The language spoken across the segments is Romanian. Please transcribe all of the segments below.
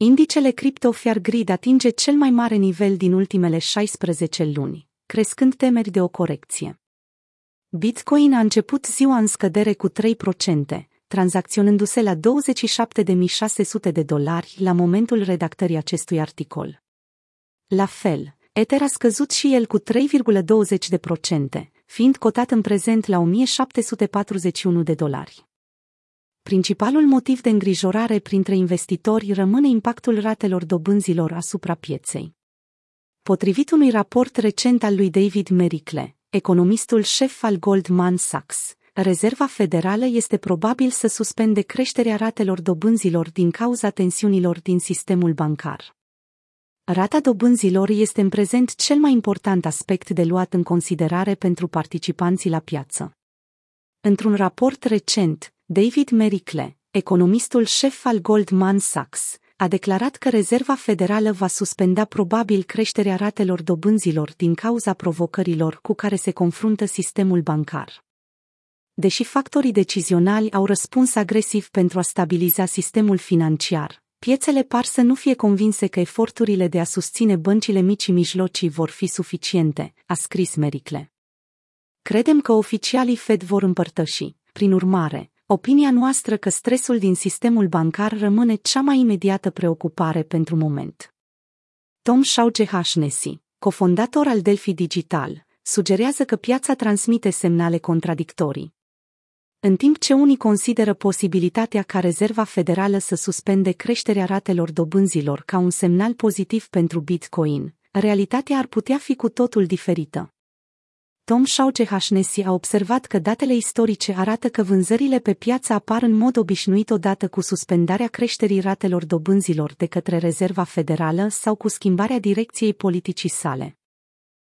Indicele Crypto Fear Grid atinge cel mai mare nivel din ultimele 16 luni, crescând temeri de o corecție. Bitcoin a început ziua în scădere cu 3%, tranzacționându-se la 27.600 de dolari la momentul redactării acestui articol. La fel, Ether a scăzut și el cu 3,20%, fiind cotat în prezent la 1741 de dolari. Principalul motiv de îngrijorare printre investitori rămâne impactul ratelor dobânzilor asupra pieței. Potrivit unui raport recent al lui David Mericle, economistul șef al Goldman Sachs, Rezerva Federală este probabil să suspende creșterea ratelor dobânzilor din cauza tensiunilor din sistemul bancar. Rata dobânzilor este în prezent cel mai important aspect de luat în considerare pentru participanții la piață. Într-un raport recent, David Mericle, economistul șef al Goldman Sachs, a declarat că Rezerva Federală va suspenda probabil creșterea ratelor dobânzilor din cauza provocărilor cu care se confruntă sistemul bancar. Deși factorii decizionali au răspuns agresiv pentru a stabiliza sistemul financiar, piețele par să nu fie convinse că eforturile de a susține băncile mici și mijlocii vor fi suficiente, a scris Mericle. Credem că oficialii Fed vor împărtăși, prin urmare, opinia noastră că stresul din sistemul bancar rămâne cea mai imediată preocupare pentru moment. Tom Shaugehashnesi, cofondator al Delphi Digital, sugerează că piața transmite semnale contradictorii. În timp ce unii consideră posibilitatea ca Rezerva Federală să suspende creșterea ratelor dobânzilor ca un semnal pozitiv pentru Bitcoin, realitatea ar putea fi cu totul diferită. Tom Shaugehashnesi a observat că datele istorice arată că vânzările pe piață apar în mod obișnuit odată cu suspendarea creșterii ratelor dobânzilor de către Rezerva Federală sau cu schimbarea direcției politicii sale.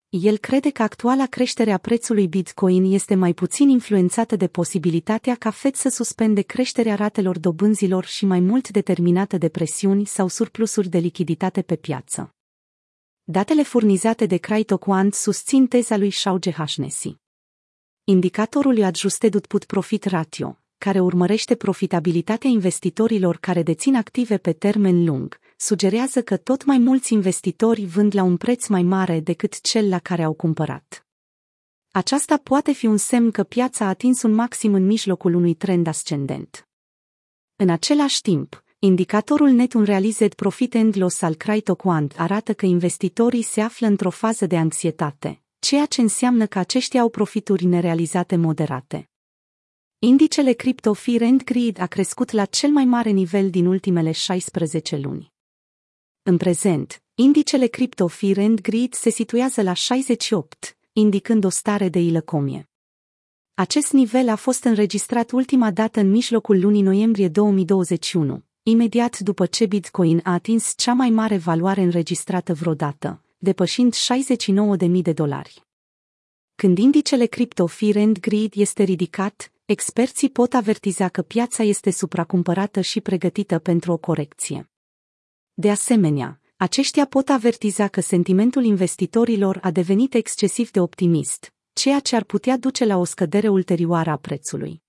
El crede că actuala creștere a prețului Bitcoin este mai puțin influențată de posibilitatea ca Fed să suspende creșterea ratelor dobânzilor și mai mult determinată de presiuni sau surplusuri de lichiditate pe piață. Datele furnizate de CryptoQuant susțin teza lui Shauge Hashnesi. Indicatorul Adjusted Put Profit Ratio, care urmărește profitabilitatea investitorilor care dețin active pe termen lung, sugerează că tot mai mulți investitori vând la un preț mai mare decât cel la care au cumpărat. Aceasta poate fi un semn că piața a atins un maxim în mijlocul unui trend ascendent. În același timp, indicatorul Net Unrealized Profit and Loss al CryptoQuant arată că investitorii se află într-o fază de anxietate, ceea ce înseamnă că aceștia au profituri nerealizate moderate. Indicele Crypto Fear and Greed a crescut la cel mai mare nivel din ultimele 16 luni. În prezent, indicele Crypto Fear and Greed se situează la 68, indicând o stare de ilăcomie. Acest nivel a fost înregistrat ultima dată în mijlocul lunii noiembrie 2021, imediat după ce Bitcoin a atins cea mai mare valoare înregistrată vreodată, depășind 69.000 de dolari. Când indicele Crypto Fear and Greed este ridicat, experții pot avertiza că piața este supracumpărată și pregătită pentru o corecție. De asemenea, aceștia pot avertiza că sentimentul investitorilor a devenit excesiv de optimist, ceea ce ar putea duce la o scădere ulterioară a prețului.